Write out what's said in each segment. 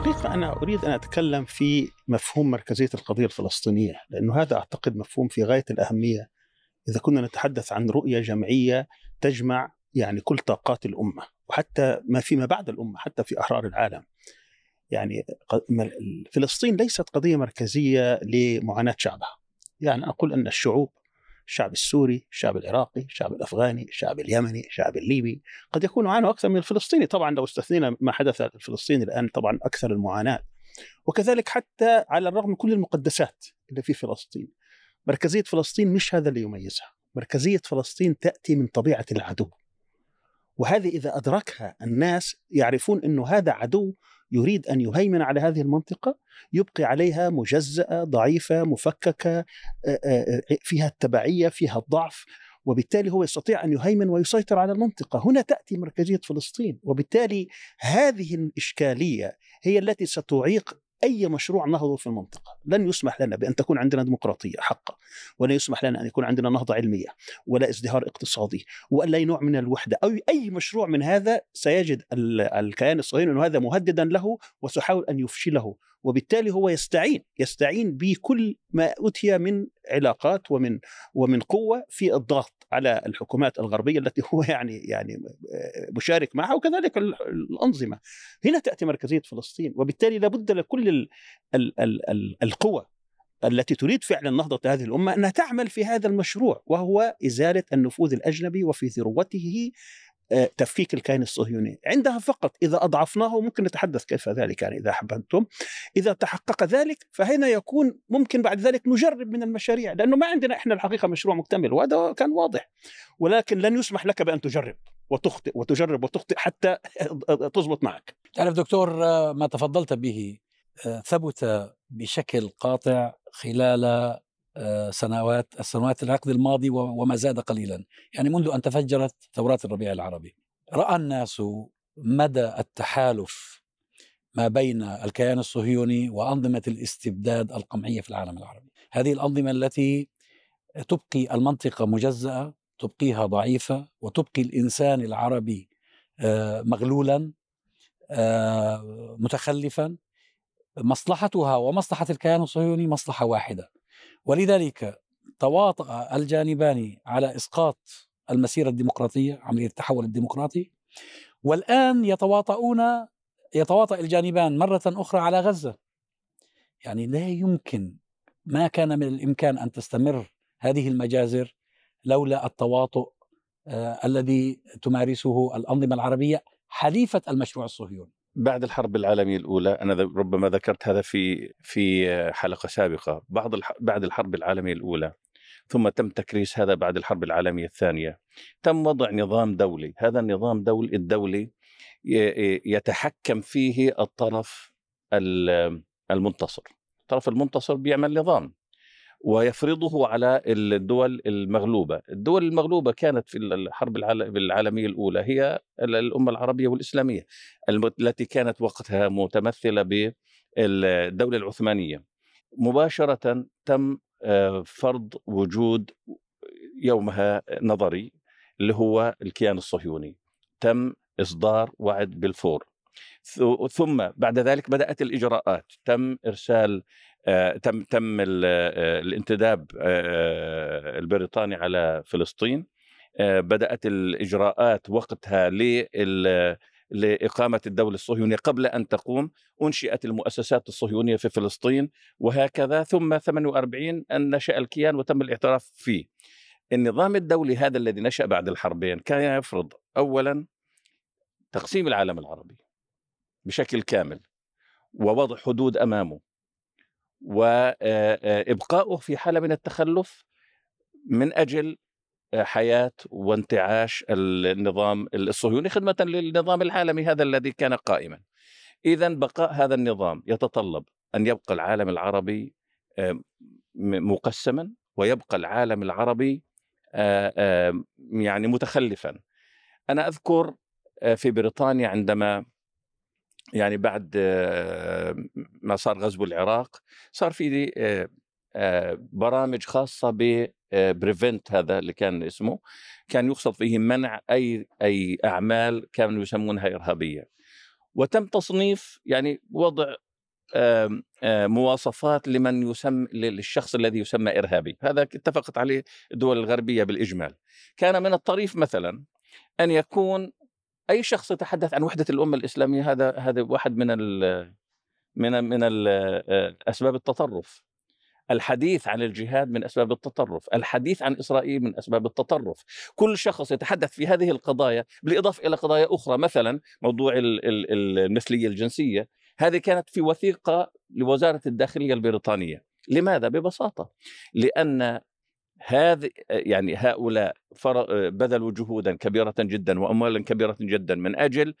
الحقيقة أنا أريد أن أتكلم في مفهوم مركزية القضية الفلسطينية لأنه هذا أعتقد مفهوم في غاية الأهمية. إذا كنا نتحدث عن رؤية جمعية تجمع يعني كل طاقات الأمة وحتى ما فيما بعد الأمة حتى في أحرار العالم. يعني فلسطين ليست قضية مركزية لمعاناة شعبها. يعني أقول أن الشعوب الشعب السوري الشعب العراقي الشعب الأفغاني الشعب اليمني الشعب الليبي. قد يكون عانوا أكثر من الفلسطيني طبعا لو استثنينا ما حدث الفلسطيني الآن طبعا أكثر المعاناة. وكذلك حتى على الرغم من كل المقدسات اللي في فلسطين مركزية فلسطين مش هذا اللي يميزها. مركزية فلسطين تأتي من طبيعة العدو. وهذه إذا أدركها الناس يعرفون أنه هذا عدو يريد أن يهيمن على هذه المنطقة يبقي عليها مجزأة ضعيفة مفككة فيها التبعية فيها الضعف وبالتالي هو يستطيع أن يهيمن ويسيطر على المنطقة، هنا تأتي مركزية فلسطين، وبالتالي هذه الإشكالية هي التي ستعيق أي مشروع نهضه في المنطقة، لن يسمح لنا بأن تكون عندنا ديمقراطية حقا، ولا يسمح لنا أن يكون عندنا نهضة علمية، ولا ازدهار اقتصادي، ولا اي نوع من الوحدة، أو أي مشروع من هذا سيجد الكيان الصهيوني انه هذا مهددا له وسيحاول أن يفشله، وبالتالي هو يستعين يستعين بكل ما اوتي من علاقات ومن ومن قوة في الضغط على الحكومات الغربية التي هو يعني يعني مشارك معها وكذلك الأنظمة. هنا تأتي مركزية فلسطين وبالتالي لابد لكل ال ال ال ال القوى التي تريد فعلا نهضة هذه الأمة أنها تعمل في هذا المشروع وهو إزالة النفوذ الأجنبي وفي ذروته تفكيك الكيان الصهيوني. عندها فقط إذا أضعفناه ممكن نتحدث كيف ذلك يعني إذا أحببتم. إذا تحقق ذلك فهنا يكون ممكن بعد ذلك نجرب من المشاريع لأنه ما عندنا إحنا الحقيقة مشروع مكتمل وهذا كان واضح. ولكن لن يسمح لك بأن تجرب وتخطئ وتجرب وتخطئ حتى تضبط معك. تعرف دكتور ما تفضلت به ثبت بشكل قاطع خلال سنوات السنوات العقد الماضي وما زاد قليلا. يعني منذ أن تفجرت ثورات الربيع العربي رأى الناس مدى التحالف ما بين الكيان الصهيوني وأنظمة الاستبداد القمعية في العالم العربي. هذه الأنظمة التي تبقي المنطقة مجزأة تبقيها ضعيفة وتبقي الإنسان العربي مغلولا متخلفا. مصلحتها ومصلحة الكيان الصهيوني مصلحة واحدة. ولذلك تواطأ الجانبان على إسقاط المسيرة الديمقراطية عملية التحول الديمقراطي. والآن يتواطؤون يتواطأ الجانبان مرة أخرى على غزة. يعني لا يمكن ما كان من الإمكان أن تستمر هذه المجازر لولا التواطؤ آه الذي تمارسه الأنظمة العربية حليفة المشروع الصهيوني. بعد الحرب العالمية الأولى أنا ربما ذكرت هذا في في حلقة سابقة بعد بعد الحرب العالمية الأولى ثم تم تكريس هذا بعد الحرب العالمية الثانية. تم وضع نظام دولي هذا النظام دول الدولي يتحكم فيه الطرف المنتصر. الطرف المنتصر بيعمل نظام. ويفرضه على الدول المغلوبة. الدول المغلوبة كانت في الحرب العالمية الأولى هي الأمة العربية والإسلامية التي كانت وقتها متمثلة بالدولة العثمانية. مباشرة تم فرض وجود يومها نظري اللي هو الكيان الصهيوني. تم إصدار وعد بالفور. ثم بعد ذلك بدأت الإجراءات. تم إرسال آه تم تم الانتداب آه البريطاني على فلسطين. آه بدأت الإجراءات وقتها لإقامة الدولة الصهيونية قبل أن تقوم أنشئت المؤسسات الصهيونية في فلسطين وهكذا. ثم 48 أن نشأ الكيان وتم الاعتراف فيه. النظام الدولي هذا الذي نشأ بعد الحربين كان يفرض اولا تقسيم العالم العربي بشكل كامل ووضع حدود أمامه. وابقاؤه في حالة من التخلف من أجل حياة وانتعاش النظام الصهيوني خدمة للنظام العالمي هذا الذي كان قائما. اذا بقاء هذا النظام يتطلب أن يبقى العالم العربي مقسما ويبقى العالم العربي يعني متخلفا. أنا أذكر في بريطانيا عندما يعني بعد ما صار غزو العراق صار في برامج خاصة ببريفنت هذا اللي كان اسمه كان يقصد فيه منع أي أي أعمال كانوا يسمونها إرهابية وتم تصنيف يعني وضع مواصفات لمن يسمى للشخص الذي يسمى إرهابي، هذا اتفقت عليه الدول الغربية بالإجمال. كان من الطريف مثلا أن يكون أي شخص يتحدث عن وحدة الأمة الإسلامية هذا هذا واحد من ال من من ال- آه، أسباب التطرف. الحديث عن الجهاد من أسباب التطرف، الحديث عن إسرائيل من أسباب التطرف، كل شخص يتحدث في هذه القضايا بالإضافة إلى قضايا أخرى مثلا موضوع ال- ال- ال- المثلية الجنسية، هذه كانت في وثيقة لوزارة الداخلية البريطانية، لماذا؟ ببساطة. لأن هذه يعني هؤلاء فر- بذلوا جهودا كبيرة جدا واموالا كبيرة جدا من أجل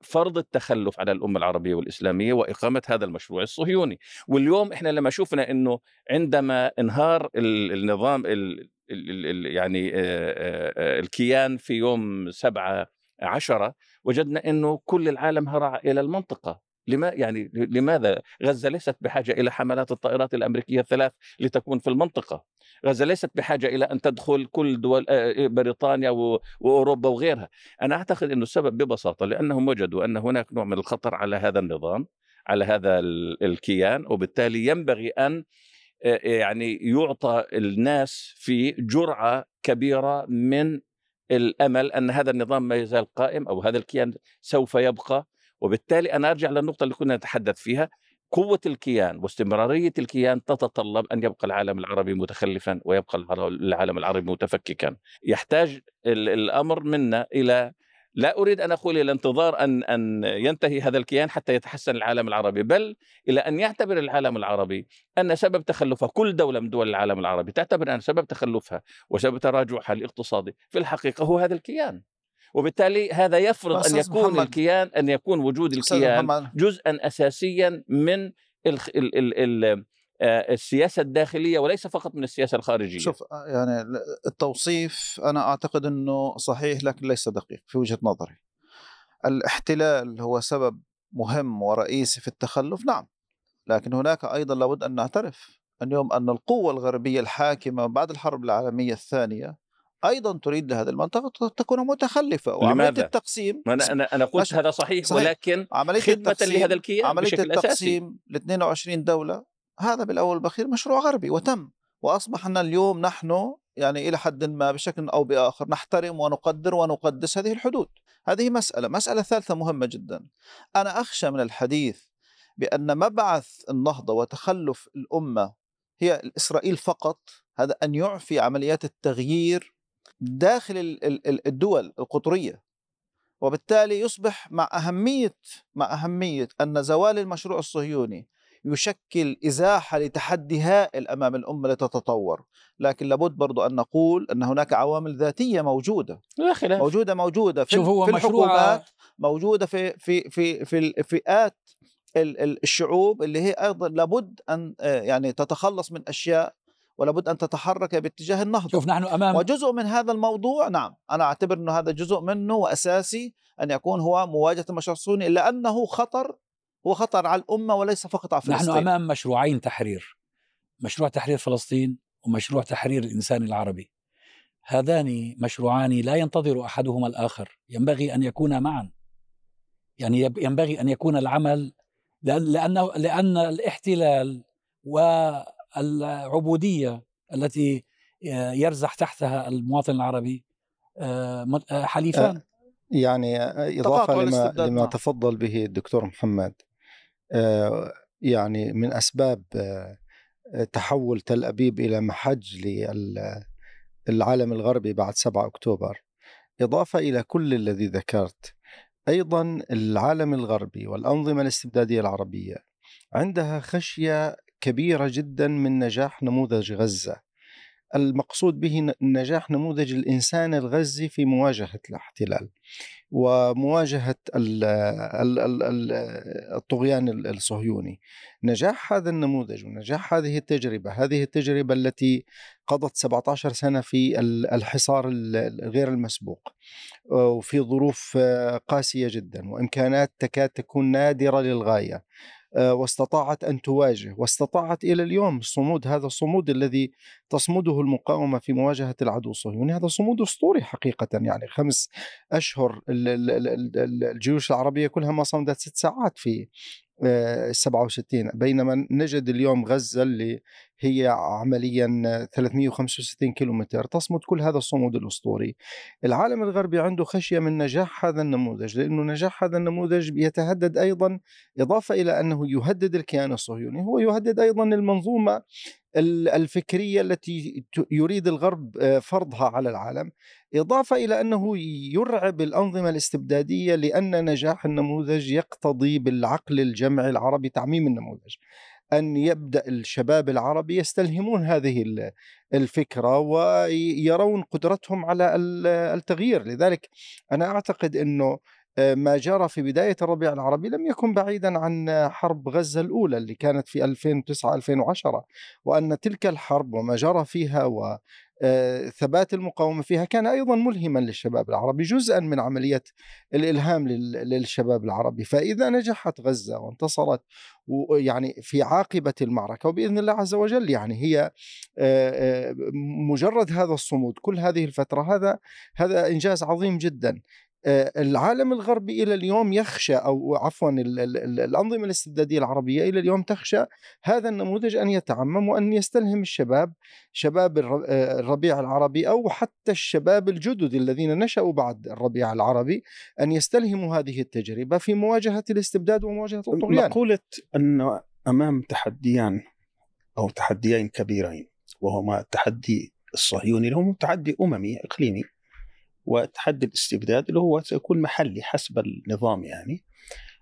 فرض التخلف على الأمة العربية والإسلامية وإقامة هذا المشروع الصهيوني، واليوم إحنا لما شفنا إنه عندما انهار ال- النظام ال ال ال يعني آه، آه، آه، الكيان في يوم سبعة عشرة وجدنا إنه كل العالم هرع إلى المنطقة. لما يعني لماذا غزة ليست بحاجة إلى حملات الطائرات الأمريكية الثلاث لتكون في المنطقة؟ غزة ليست بحاجة إلى أن تدخل كل دول آه، بريطانيا و- وأوروبا وغيرها. أنا أعتقد انه السبب ببساطة لأنهم وجدوا أن هناك نوع من الخطر على هذا النظام على هذا ال- الكيان وبالتالي ينبغي أن آه، يعني يعطى الناس في جرعة كبيرة من الأمل أن هذا النظام ما يزال قائم أو هذا الكيان سوف يبقى وبالتالي أنا أرجع للنقطة اللي كنا نتحدث فيها. قوة الكيان واستمرارية الكيان تتطلب أن يبقى العالم العربي متخلفا ويبقى العالم العربي متفككا. يحتاج ال- الأمر منا إلى لا أريد أن أقول إلى انتظار أن أن ينتهي هذا الكيان حتى يتحسن العالم العربي بل إلى أن يعتبر العالم العربي أن سبب تخلفها كل دولة من دول العالم العربي. تعتبر أن سبب تخلفها وسبب تراجعها الاقتصادي في الحقيقة هو هذا الكيان. وبالتالي هذا يفرض أن أستاذ يكون محمد. الكيان أن يكون وجود الكيان محمد جزءا اساسيا من الخ... ال... ال... ال... آه، السياسة الداخلية وليس فقط من السياسة الخارجية شوف يعني التوصيف أنا أعتقد إنه صحيح لكن ليس دقيق في وجهة نظري. الاحتلال هو سبب مهم ورئيسي في التخلف نعم لكن هناك أيضا لابد أن نعترف اليوم أن القوة الغربية الحاكمة بعد الحرب العالمية الثانية أيضا تريد لهذه المنطقة تكون متخلفة وعملية لماذا؟ التقسيم ما أنا أنا أنا قلت. هذا صحيح, صحيح. ولكن عملية خدمة التقسيم لهذا الكيان عملية بشكل التقسيم ل 22 دولة هذا بالأول والاخير مشروع غربي وتم وأصبحنا اليوم نحن يعني إلى حد ما بشكل أو بآخر نحترم ونقدر ونقدس هذه الحدود هذه مسألة مسألة ثالثة مهمة جدا أنا أخشى من الحديث بأن مبعث النهضة وتخلف الأمة هي إسرائيل فقط هذا أن يعفي عمليات التغيير داخل ال- ال- ال- الدول القطرية وبالتالي يصبح مع أهمية مع أهمية أن زوال المشروع الصهيوني يشكل إزاحة لتحدي هائل أمام الأمة لتتطور، لكن لابد برضو أن نقول أن هناك عوامل ذاتية موجودة، لا خلاف. موجودة موجودة في, شوف هو في مشروع الحكومات موجودة في في في في الفئات ال- ال- الشعوب اللي هي أيضا لابد أن آه، يعني تتخلص من أشياء ولابد أن تتحرك باتجاه النهضة. شوف نحن أمام وجزء من هذا الموضوع نعم أنا أعتبر إنه هذا جزء منه وأساسي أن يكون هو مواجهة المشروع الصهيوني لأنه خطر هو خطر على الأمة وليس فقط على نحن فلسطين. أمام مشروعين تحرير مشروع تحرير فلسطين ومشروع تحرير الإنسان العربي. هذان مشروعان لا ينتظر أحدهما الآخر ينبغي أن يكونا معا. يعني ينبغي أن يكون العمل لأن لأنه لأن والعبوديه التي يرزح تحتها المواطن العربي آه، آه، حليفان يعني إضافة لما, لما معه. تفضل به الدكتور محمد آه، يعني من أسباب آه، تحول تل أبيب إلى محج للعالم الغربي بعد 7 أكتوبر إضافة إلى كل الذي ذكرت أيضا العالم الغربي والأنظمة الاستبدادية العربية عندها خشية كبيرة جدا من نجاح نموذج غزة. المقصود به نجاح نموذج الإنسان الغزي في مواجهة الاحتلال ومواجهة ال- ال- ال- ال- الطغيان ال- الصهيوني. نجاح هذا النموذج ونجاح هذه التجربة هذه التجربة التي قضت 17 سنة في ال- الحصار ال- الغير المسبوق وفي ظروف قاسية جدا وإمكانات تكاد تكون نادرة للغاية. واستطاعت أن تواجه واستطاعت إلى اليوم الصمود هذا الصمود الذي تصمده المقاومة في مواجهة العدو الصهيوني. هذا صمود أسطوري حقيقة يعني خمس أشهر الجيوش العربية كلها ما صمدت ست ساعات في 67 بينما نجد اليوم غزة اللي هي عمليا 365 كيلومتر تصمد كل هذا الصمود الأسطوري. العالم الغربي عنده خشية من نجاح هذا النموذج لأنه نجاح هذا النموذج يتهدد أيضا إضافة إلى أنه يهدد الكيان الصهيوني. هو يهدد أيضا المنظومة الفكرية التي يريد الغرب آه، فرضها على العالم. إضافة إلى أنه يرعب الأنظمة الاستبدادية لأن نجاح النموذج يقتضي بالعقل الجمعي العربي تعميم النموذج. أن يبدأ الشباب العربي يستلهمون هذه الفكرة ويرون قدرتهم على التغيير. لذلك أنا أعتقد إنه ما جرى في بداية الربيع العربي لم يكن بعيدا عن حرب غزة الأولى اللي كانت في 2009-2010 وأن تلك الحرب وما جرى فيها آه، ثبات المقاومة فيها كان أيضا ملهما للشباب العربي جزءا من عملية الإلهام للشباب العربي. فإذا نجحت غزة وانتصرت يعني في عاقبة المعركة وبإذن الله عز وجل يعني هي آه، آه، مجرد هذا الصمود كل هذه الفترة هذا هذا إنجاز عظيم جدا. آه، العالم الغربي إلى اليوم يخشى أو عفوا الأنظمة الاستبدادية العربية إلى اليوم تخشى هذا النموذج أن يتعمم وأن يستلهم الشباب شباب آه، الربيع العربي أو حتى الشباب الجدد الذين نشأوا بعد الربيع العربي أن يستلهموا هذه التجربة في مواجهة الاستبداد ومواجهة الطغيان. مقولة انه أمام تحديان أو تحديين كبيرين وهما التحدي الصهيوني اللي هو تحدي أممي إقليمي وتحدي الاستبداد اللي هو سيكون محلي حسب النظام يعني.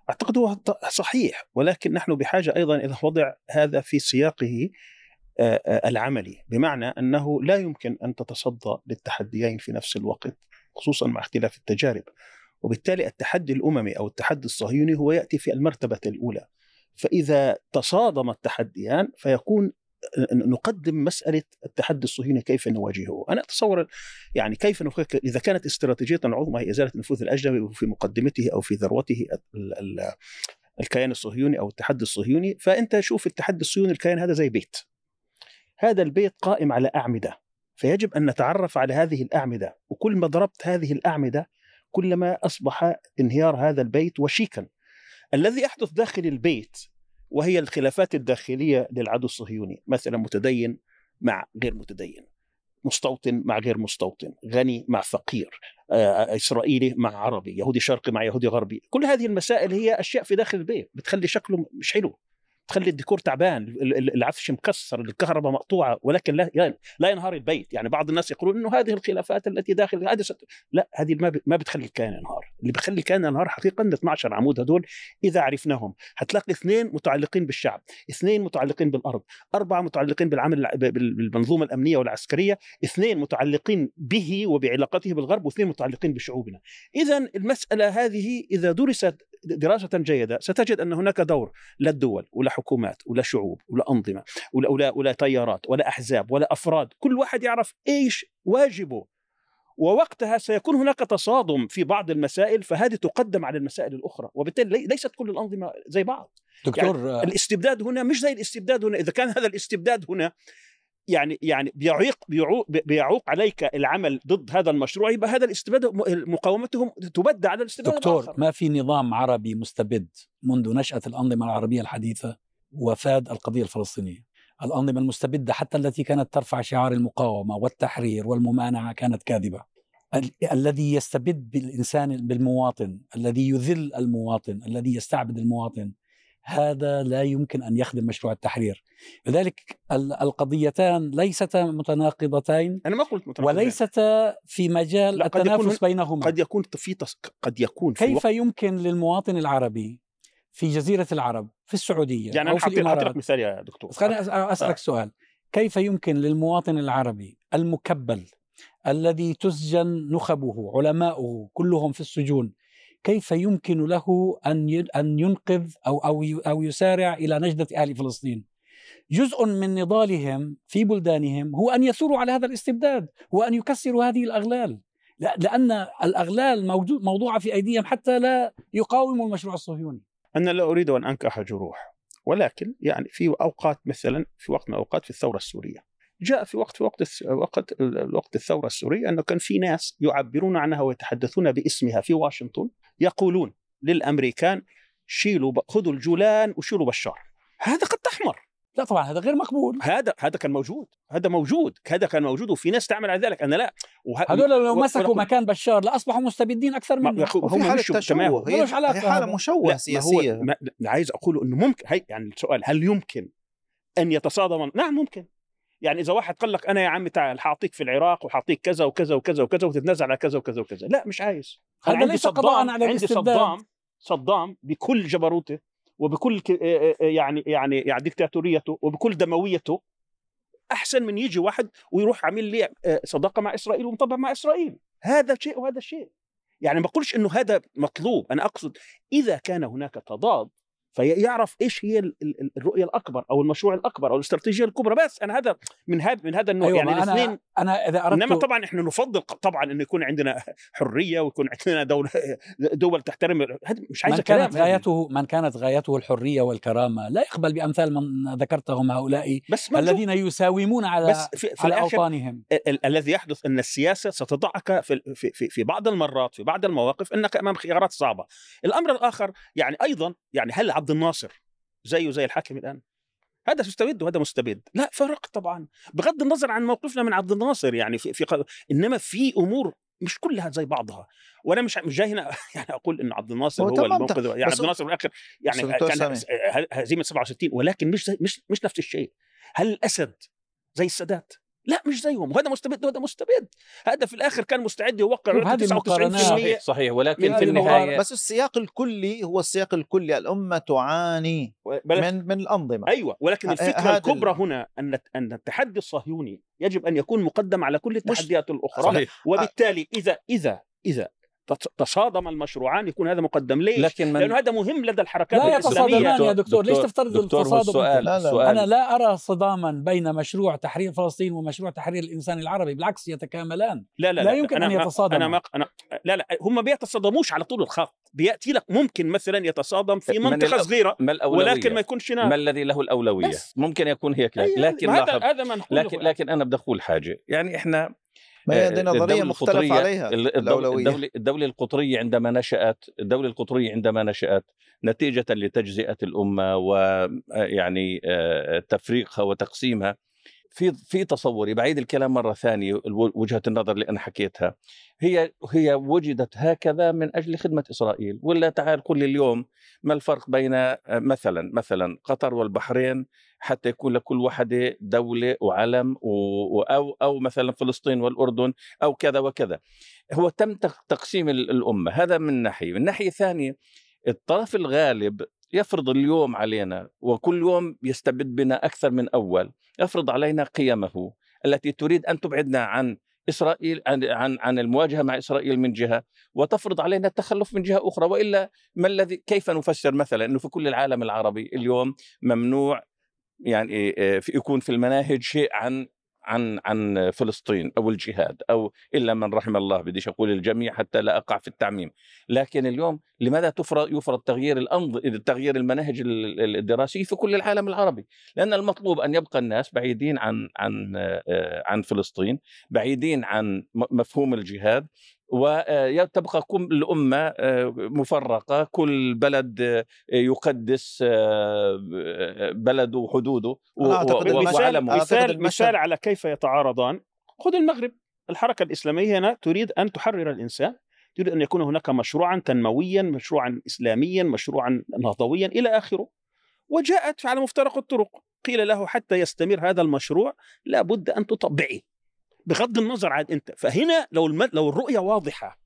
أعتقد هو صحيح ولكن نحن بحاجة أيضا إلى وضع هذا في سياقه العملي. بمعنى أنه لا يمكن أن تتصدى للتحديين في نفس الوقت خصوصا مع اختلاف التجارب. وبالتالي التحدي الأممي أو التحدي الصهيوني هو يأتي في المرتبة الأولى. فإذا تصادم التحديان فيكون نقدم مسألة التحدي الصهيوني كيف نواجهه؟ أنا أتصور يعني كيف نفكر إذا كانت استراتيجيتنا العظمى هي إزالة النفوذ الأجنبي في مقدمته أو في ذروته الكيان الصهيوني أو التحدي الصهيوني فأنت شوف التحدي الصهيوني الكيان هذا زي بيت. هذا البيت قائم على أعمدة. فيجب أن نتعرف على هذه الأعمدة. وكل ما ضربت هذه الأعمدة كلما أصبح انهيار هذا البيت وشيكا. الذي يحدث داخل البيت وهي الخلافات الداخلية للعدو الصهيوني مثلا متدين مع غير متدين مستوطن مع غير مستوطن غني مع فقير آه، إسرائيلي مع عربي يهودي شرقي مع يهودي غربي كل هذه المسائل هي أشياء في داخل البيت بتخلي شكله مش حلو. تخلي الديكور تعبان العفش مكسر الكهرباء مقطوعة ولكن لا لا ينهار البيت. يعني بعض الناس يقولون إنه هذه الخلافات التي داخل هذه ست... لا هذه ما ما بتخلي الكيان ينهار. اللي بيخلي الكيان ينهار حقيقة ال 12 عمود هذول إذا عرفناهم. هتلاقي اثنين متعلقين بالشعب اثنين متعلقين بالأرض أربعة متعلقين بالعمل بالمنظومة الأمنية والعسكرية اثنين متعلقين به وبعلاقته بالغرب واثنين متعلقين بشعوبنا. اذا المسألة هذه إذا درست دراسة جيدة ستجد أن هناك دور لا الدول ولا حكومات ولا شعوب ولا أنظمة ولا, ولا, ولا تيارات ولا أحزاب ولا أفراد كل واحد يعرف إيش واجبه ووقتها سيكون هناك تصادم في بعض المسائل فهذه تقدم على المسائل الأخرى. وبالتالي ليست كل الأنظمة زي بعض. دكتور يعني الاستبداد هنا مش زي الاستبداد هنا. إذا كان هذا الاستبداد هنا يعني يعني بيعيق بيعوق, عليك العمل ضد هذا المشروع يبقى هذا الاستبداد مقاومتهم تبدى على الاستبداد دكتور الآخر. ما في نظام عربي مستبد منذ نشأة الأنظمة العربية الحديثة وفاد القضية الفلسطينية الأنظمة المستبدة حتى التي كانت ترفع شعار المقاومة والتحرير والممانعة كانت كاذبة ال- الذي يستبد بالإنسان بالمواطن الذي يذل المواطن الذي يستعبد المواطن هذا لا يمكن أن يخدم مشروع التحرير. لذلك القضيتان ليستا متناقضتين أنا ما قلت متناقضتين. وليستا في مجال التنافس بينهما. قد يكون في تص... قد يكون في كيف وقت... يمكن للمواطن العربي في جزيرة العرب في السعودية يعني أو في الإمارات؟ لك مثال يا دكتور. خليني أسألك آه. سؤال. كيف يمكن للمواطن العربي المكبل الذي تسجن نخبه علماؤه كلهم في السجون كيف يمكن له أن أن ينقذ أو أو أو يسارع إلى نجدة أهل فلسطين؟ جزء من نضالهم في بلدانهم هو أن يثوروا على هذا الاستبداد وان يكسروا هذه الأغلال. لأن الأغلال موضوعة في أيديهم حتى لا يقاوموا المشروع الصهيوني. أنا لا أريد أن أنكح جروح ولكن يعني في أوقات مثلا في وقت من الأوقات في الثورة السورية. جاء في وقت في وقت وقت وقت الثورة السورية أنه كان في ناس يعبرون عنها ويتحدثون باسمها في واشنطن. يقولون للأمريكان شيلوا خذوا الجولان وشيلوا بشار. هذا قد تحمر. لا طبعا هذا غير مقبول. هذا هذا كان موجود. هذا موجود هذا كان موجود وفي ناس تعمل على ذلك. أنا لا. وه... هذول لو و- مسكوا مكان بشار لأصبحوا مستبدين أكثر منه. هم تمام. تشوه. هي هي حالة هذا. مشوه لا ما هو ما عايز أقوله إنه ممكن. هي يعني السؤال هل يمكن أن يتصادم؟ نعم ممكن. يعني إذا واحد قال لك أنا يا عمي تعال حاعطيك في العراق وحاعطيك كذا وكذا وكذا وكذا وتتنازل على كذا وكذا وكذا. لا مش عايز. هذا عندي ليس قضاء صدام على عندي. صدام صدام بكل جبروته وبكل ك- يعني يعني يعني ديكتاتوريته وبكل دمويته أحسن من يجي واحد ويروح عامل لي صداقة مع إسرائيل ومطبع مع إسرائيل. هذا شيء وهذا شيء. يعني ما بقولش إنه هذا مطلوب. أنا أقصد إذا كان هناك تضاد فيعرف إيش هي ال- ال- الرؤية الأكبر أو المشروع الأكبر أو الاستراتيجية الكبرى بس أنا هذا من هذا من هذا النوع أيوه يعني الاثنين أنا إذا أردت إنما طبعا إحنا نفضل طبعا انه يكون عندنا حرية ويكون عندنا دولة دول تحترم مش عايز من كانت. غايته من كانت غايته الحرية والكرامة لا يقبل بأمثال من ذكرتهم هؤلاء بس. الذين يساومون على بس في, في على أوطانهم ال- ال- الذي يحدث أن السياسة ستضعك في في في, في بعض المرات في بعض المواقف إنك أمام خيارات صعبة. الأمر الآخر يعني أيضا يعني هل عبد الناصر زيه زي الحاكم الآن؟ هذا مستبد وهذا مستبد، لا فرق طبعا بغض النظر عن موقفنا من عبد الناصر يعني في, في إنما في أمور مش كلها زي بعضها وأنا مش مش جاي هنا يعني أقول انه عبد الناصر هو هو, المنقذ. يعني عبد الناصر في الآخر يعني كان هزيمة 67 ولكن مش زي مش مش نفس الشيء هل الأسد زي السادات؟ لا مش زيهم. وهذا مستبد وهذا مستبد. هذا في الآخر كان مستعد يوقع شوف هذه 99% المقارنات. صحيح صحيح ولكن في النهاية بس السياق الكلي هو السياق الكلي. الأمة تعاني من من الأنظمة. أيوه ولكن ه- الفكرة الكبرى ال- هنا أن أن التحدي الصهيوني يجب أن يكون مقدم على كل التحديات الأخرى. صحيح. وبالتالي إذا إذا إذا تصادم المشروعان يكون هذا مقدم. ليش؟ لكن من لأنه هذا مهم لدى الحركات لا الإسلامية. يتصادمان يا دكتور ليش دكتور- تفترض دكتور هو التصادم؟ السؤال لا، لا. السؤال أنا لا أرى صداما بين مشروع تحرير فلسطين ومشروع تحرير الإنسان العربي بالعكس يتكاملان. لا لا لا يمكن أنا أن ما- يتصادموا. أنا ما أنا لا لا هم ما بيتصادموش على طول الخط. بيأتي لك ممكن مثلا يتصادم في من منطقة الأ- صغيرة ما ولكن ما يكونش ما نار الذي له الأولوية؟ بس. ممكن يكون هيك أيوة، لكن هذا ما لكن لكن أنا بدي أقول حاجة. يعني إحنا ما هي هذه آه، نظرية مختلف عليها ال- الدولة, الدولة, الدولة القطرية عندما نشأت الدولة القطرية عندما نشأت نتيجة لتجزئة الأمة ويعني تفريقها وتقسيمها في في تصوري بعيد الكلام مرة ثانية الو- وجهة النظر اللي أنا حكيتها. هي هي وجدت هكذا من أجل خدمة إسرائيل. ولا تعال قل لي اليوم ما الفرق بين آه، مثلا مثلا قطر والبحرين حتى يكون لكل واحدة دولة وعلم و- و- أو أو مثلا فلسطين والأردن أو كذا وكذا. هو تم تق- تقسيم ال- الأمة. هذا من ناحية. من ناحية ثانية الطرف الغالب يفرض اليوم علينا وكل يوم يستبد بنا أكثر من أول يفرض علينا قيمه التي تريد أن تبعدنا عن إسرائيل عن عن المواجهة مع إسرائيل من جهة وتفرض علينا التخلف من جهة أخرى. وإلا ما الذي كيف نفسر مثلا أنه في كل العالم العربي اليوم ممنوع يعني آه، يكون في المناهج شيء عن عن عن فلسطين أو الجهاد أو إلا من رحم الله بديش أقول الجميع حتى لا أقع في التعميم. لكن اليوم لماذا تفرض يفرض تغيير الأنظ... تغيير المناهج ال- ال- الدراسيه في كل العالم العربي؟ لأن المطلوب أن يبقى الناس بعيدين عن عن آه، عن فلسطين بعيدين عن مفهوم الجهاد وتبقى كل الأمة آه، مفرقة كل بلد آه، يقدس آه، بلده وحدوده أعتقد و- مثال المشهد- مثال على كيف يتعارضان. خذ المغرب الحركة الإسلامية هنا تريد أن تحرر الإنسان تريد أن يكون هناك مشروعا تنمويا مشروعا اسلاميا مشروعا نهضويا إلى آخره. وجاءت على مفترق الطرق قيل له حتى يستمر هذا المشروع لابد أن تطبعه. بغض النظر عن أنت. فهنا لو الم... لو الرؤية واضحة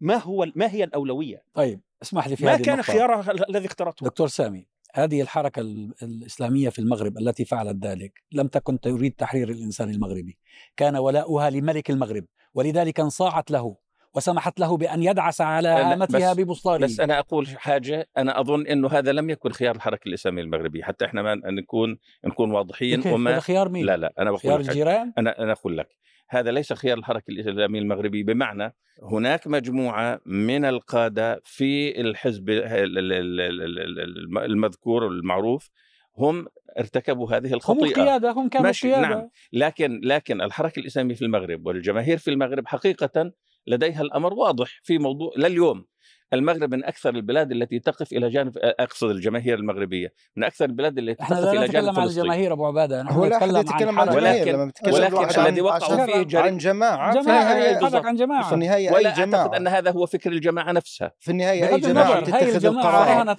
ما هو ما هي الأولوية؟ طيب اسمح لي في ما هذه كان. خيارها الذي اخترته؟ دكتور سامي هذه الحركة ال- الإسلامية في المغرب التي فعلت ذلك لم تكن تريد تحرير الإنسان المغربي. كان ولاؤها لملك المغرب ولذلك انصاعت له. وسمحت له بأن يدعس على أنا- هامتها بس- ببسطاره بس أنا أقول حاجة أنا أظن إنه هذا لم يكن خيار الحركة الإسلامية المغربية حتى إحنا ما نكون نكون واضحين؟ وما خيار مين؟ لا لا أنا بقول خيار لك حاجة. الجيران؟ أنا أنا أقول لك هذا ليس خيار الحركة الإسلامية المغربية بمعنى هناك مجموعة من القادة في الحزب ال- ال- ال- ال- ال- ال- المذكور المعروف هم ارتكبوا هذه هم الخطيئة القيادة هم كانوا ماشي، القيادة نعم. لكن لكن الحركة الإسلامية في المغرب والجماهير في المغرب حقيقة لديها الأمر واضح في موضوع لليوم المغرب من أكثر البلاد التي تقف إلى جانب أقصد الجماهير المغربية من أكثر البلاد التي إحنا تقف لا إلى جانب نتكلم عن فلسطين. الجماهير أبو عبادة نحن هو لا أحد نتكلم يتكلم عن عن ولكن- لما بتكلم ولكن الذي وقعوا فيه جريمة- عن جماعة في جماعة النهايه. قصدك عن في جماعة النهايه ولا اي جماعة. أعتقد أن هذا هو فكر الجماعة نفسها. في النهايه أي جماعة الجماعة القرار.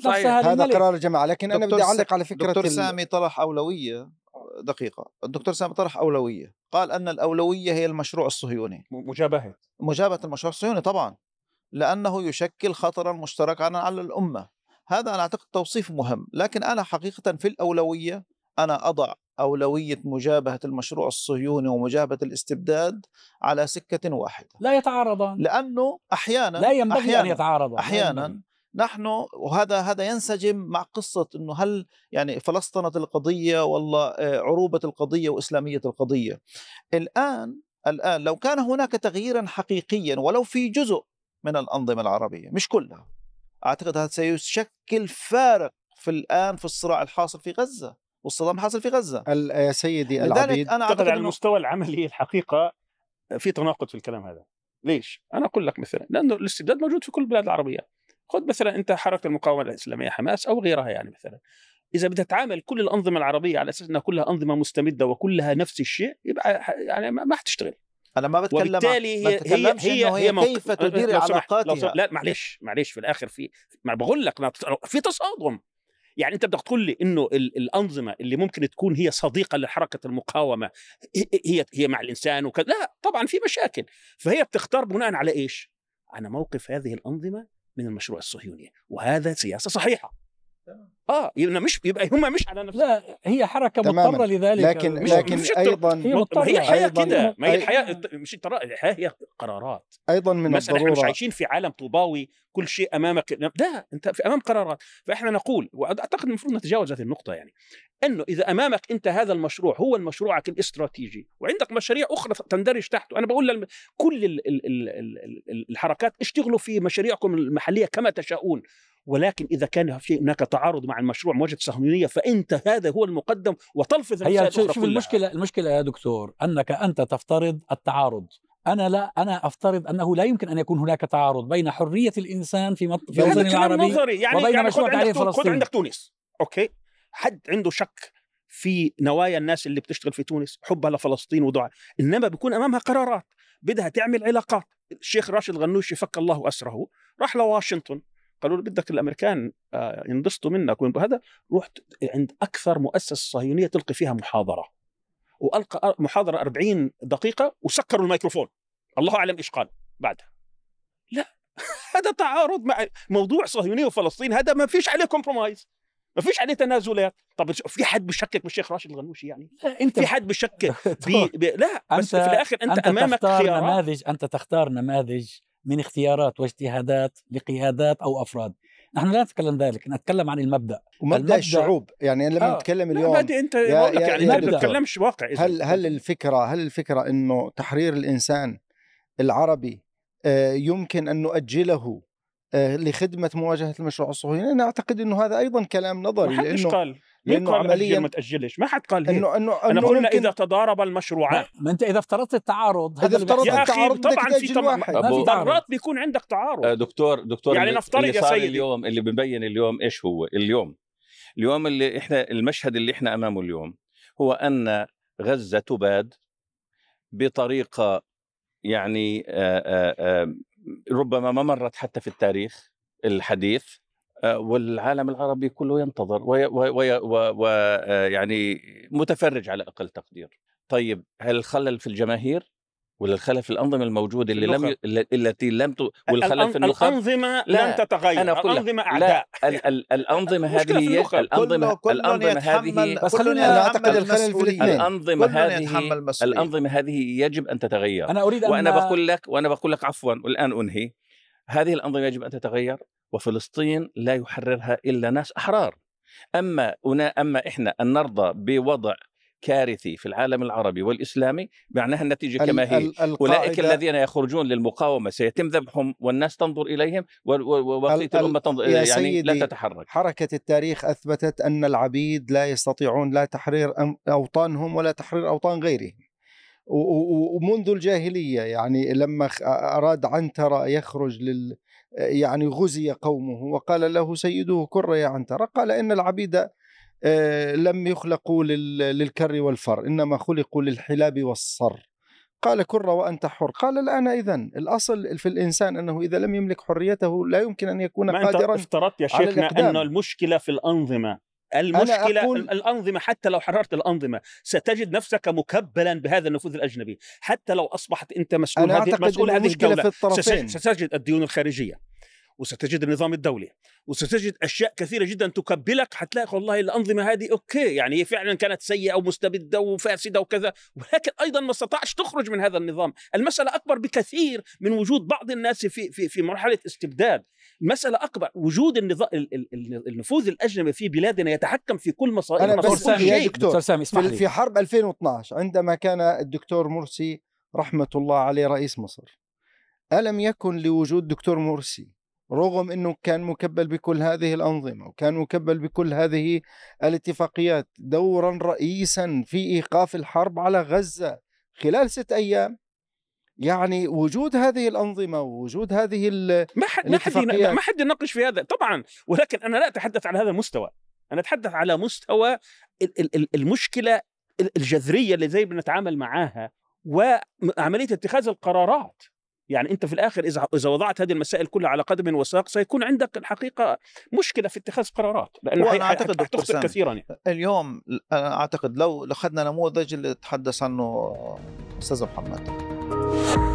هذا قرار الجماعة. لكن أنا بدي أعلق على فكرة دكتور سامي طرح أولوية. دقيقة. الدكتور سامي طرح أولوية. قال أن الأولوية هي المشروع الصهيوني. مجابهة. مجابهة المشروع الصهيوني طبعا. لأنه يشكل خطرا مشتركا على الأمة. هذا أنا أعتقد توصيف مهم. لكن أنا حقيقة في الأولوية أنا أضع أولوية مجابهة المشروع الصهيوني ومجابهة الاستبداد على سكة واحدة. لا يتعارضان. لأنه أحيانا لا ينبغي أن أحيانا يتعارضا لا أحيانا ينبغي. نحن وهذا هذا ينسجم مع قصة إنه هل يعني فلسطنه القضية والله آه، عروبة القضية وإسلامية القضية. الآن الآن لو كان هناك تغييرا حقيقيا ولو في جزء من الأنظمة العربية مش كلها أعتقد هذا سيشكل فارق في الآن في الصراع الحاصل في غزة والصدام الحاصل في غزة. ال- يا سيدي لذلك العبيد. أنا أعتقد على المستوى العملي الحقيقة في تناقض في الكلام هذا. ليش؟ أنا أقول لك مثلا لأنه الاستبداد موجود في كل البلاد العربية. خذ مثلا أنت حركة المقاومة الإسلامية حماس أو غيرها يعني مثلا. إذا بدها تعامل كل الأنظمة العربية على أساس إنها كلها أنظمة مستمدة وكلها نفس الشيء يبقى يعني ما حتشتغل. أنا ما بتكلم وبالتالي ما هي هي هي, هي كيف تدير علاقاتها. لا معلش معلش في الآخر في ما بقول لك في تصادم. يعني أنت بدك تقول لي إنه ال- الأنظمة اللي ممكن تكون هي صديقة لحركة المقاومة هي- هي هي مع الإنسان وكذا لا طبعا في مشاكل. فهي بتختار بناء على إيش؟ على موقف هذه الأنظمة من المشروع الصهيوني وهذا سياسة صحيحة. آه يبقى مش يبقى هم مش على نفس لا هي حركة تماماً. مضطرة لذلك. لكن مش- لكن مش أيضا هي ما مضطرة. هي الحياة كده. ما هي الحياة مش الحياة هي قرارات. أيضا من مثلا إحنا مش الضرورة. عايشين في عالم طوباوي كل شيء أمامك. لا أنت في أمام قرارات. فإحنا نقول وأعتقد المفروض نتجاوز هذه النقطة يعني أنه إذا أمامك أنت هذا المشروع هو مشروعك الاستراتيجي وعندك مشاريع أخرى تندرج تحته أنا بقول للم... كل ال... ال... ال... ال- ال- الحركات اشتغلوا في مشاريعكم المحلية كما تشاءون. ولكن إذا كان في هناك تعارض مع المشروع مواجهة الصهيونية فأنت هذا هو المقدم وتلفظ هي شوف كلها. المشكلة المشكلة يا دكتور؟ أنك أنت تفترض التعارض. أنا لا أنا أفترض أنه لا يمكن أن يكون هناك تعارض بين حرية الإنسان في مط... في الوطن العربي نظري. يعني وبين يعني مشروع تعريف خذ فلسطين. عندك تونس. okay؟ حد عنده شك في نوايا الناس اللي بتشتغل في تونس؟ حبها لفلسطين ودعاء. إنما بيكون أمامها قرارات. بدها تعمل علاقات. الشيخ راشد غنوشي فك الله أسره. راح لواشنطن. قالوا له بدك الأمريكان آه، ينبسطوا منك وين- هذا رحت عند أكثر مؤسسة صهيونية تلقي فيها محاضرة. وألقى محاضرة 40 دقيقة وسكروا الميكروفون. الله أعلم إيش قال بعدها. لا هذا تعارض مع موضوع صهيونية وفلسطين هذا ما فيش عليه compromise ما فيش عليه تنازلات. طب في حد بيشكك بالشيخ راشد الغنوشي يعني؟ لا، أنت في حد بيشكك بي بي لا بس أنت- في الآخر أنت, أنت أمامك تختار خيارات. نماذج أنت تختار نماذج من اختيارات واجتهادات لقيادات أو أفراد نحن لا نتكلم ذلك نتكلم عن المبدأ ومبدا المبدأ- الشعوب يعني لما آه. نتكلم لا اليوم بادئ أنت يا- لك يعني يا انت ما. تتكلمش واقع إذا. هل هل الفكرة هل الفكرة إنه تحرير الإنسان العربي آه، يمكن أن نؤجله آه، لخدمة مواجهة المشروع الصهيوني أنا أعتقد إنه هذا أيضا كلام نظري لأنه قال قال عملياً- ما تأجلش ما حد قال هيك انه انه أنا قلنا ممكن إذا تضارب المشروعات ما أنت إذا افترضت التعارض اللي افترضت. يا التعارض بدك طبعا في. ما. مرات بيكون عندك تعارض آه، دكتور دكتور يعني نفترض اللي يا سيدي. اليوم اللي ببين اليوم إيش هو اليوم اليوم اللي إحنا المشهد اللي إحنا أمامه اليوم هو أن غزة تباد بطريقة يعني آه، آه، آه، ربما ما مرت حتى في التاريخ الحديث والعالم العربي كله ينتظر ويعني متفرج على أقل تقدير طيب هل الخلل في الجماهير ولا الخلل في الأنظمة الموجودة اللي لم التي لم ت... والخلل في النخب الأنظمة لا، لن تتغير أنا الأنظمة لا أعداء ال ال الأنظمة هذه هي. الأنظمة كله الأنظمة هذه بس خلوني- أنا يتحمل أعتقد الخلل في. الاثنين. الأنظمة هذه. الأنظمة هذه يجب أن تتغير أنا أريد أن وأنا بقول لك وأنا بقول لك عفوا والآن أنهي هذه الأنظمة يجب أن تتغير وفلسطين لا يحررها إلا ناس أحرار. أما أنا أما إحنا أن نرضى بوضع كارثي في العالم العربي والإسلامي معناها النتيجة كما هي. أولئك الذين يخرجون للمقاومة سيتم ذبحهم والناس تنظر إليهم وبقيه ال- ال- الأمة تنظر يا يعني لا تتحرك. حركة التاريخ أثبتت أن العبيد لا يستطيعون لا تحرير أوطانهم ولا تحرير أوطان غيرهم. ومنذ الجاهلية يعني لما أراد عنترة يخرج لل يعني غزي قومه وقال له سيده كر يا عنترة قال إن العبيد آه، لم يخلقوا لل- للكر والفر إنما خلقوا للحلاب والصر. قال كر وأنت حر. قال الآن إذن الأصل في الإنسان أنه إذا لم يملك حريته لا يمكن أن يكون قادرا افترضت يا شيخنا. انه المشكلة في الأنظمة. المشكلة أقول- الأنظمة حتى لو حررت الأنظمة ستجد نفسك مكبلا بهذا النفوذ الأجنبي حتى لو أصبحت أنت مسؤول هذه مسؤول هذه المشكلة الدولة في الطرفين. ستجد- ستجد الديون الخارجية. وستجد النظام الدولي وستجد أشياء كثيرة جدا تكبلك حتلاقي والله الأنظمة هذه أوكي يعني هي فعلا كانت سيئة ومستبدة وفاسدة وكذا ولكن أيضا ما استطاعش تخرج من هذا النظام، المسألة أكبر بكثير من وجود بعض الناس في في في مرحلة استبداد، المساله أكبر وجود النظام ال- ال- ال- النفوذ الأجنبي في بلادنا يتحكم في كل مصائر أنا دكتور بس سامي يا. دكتور دكتور سامي اسمح في, لي. في حرب 2012 عندما كان الدكتور مرسي رحمة الله عليه رئيس مصر ألم يكن لوجود دكتور مرسي رغم أنه كان مكبل بكل هذه الأنظمة وكان مكبل بكل هذه الاتفاقيات دورا رئيسا في إيقاف الحرب على غزة خلال ست أيام. يعني وجود هذه الأنظمة ووجود هذه ال- ما حد ما حد. ما حد يناقش في هذا. طبعا ولكن أنا لا أتحدث على هذا المستوى. أنا أتحدث على مستوى ال- ال- ال- المشكلة ال- الجذرية اللي زي بنتعامل معاها وعملية اتخاذ القرارات. يعني أنت في الآخر إذا إذا وضعت هذه المسائل كلها على قدم وساق سيكون عندك الحقيقة مشكلة في اتخاذ قرارات لأنه دكتور حتخطئ سامي. كثيرا يعني. اليوم أنا أعتقد لو أخذنا نموذج اللي تحدث عنه أستاذ محمد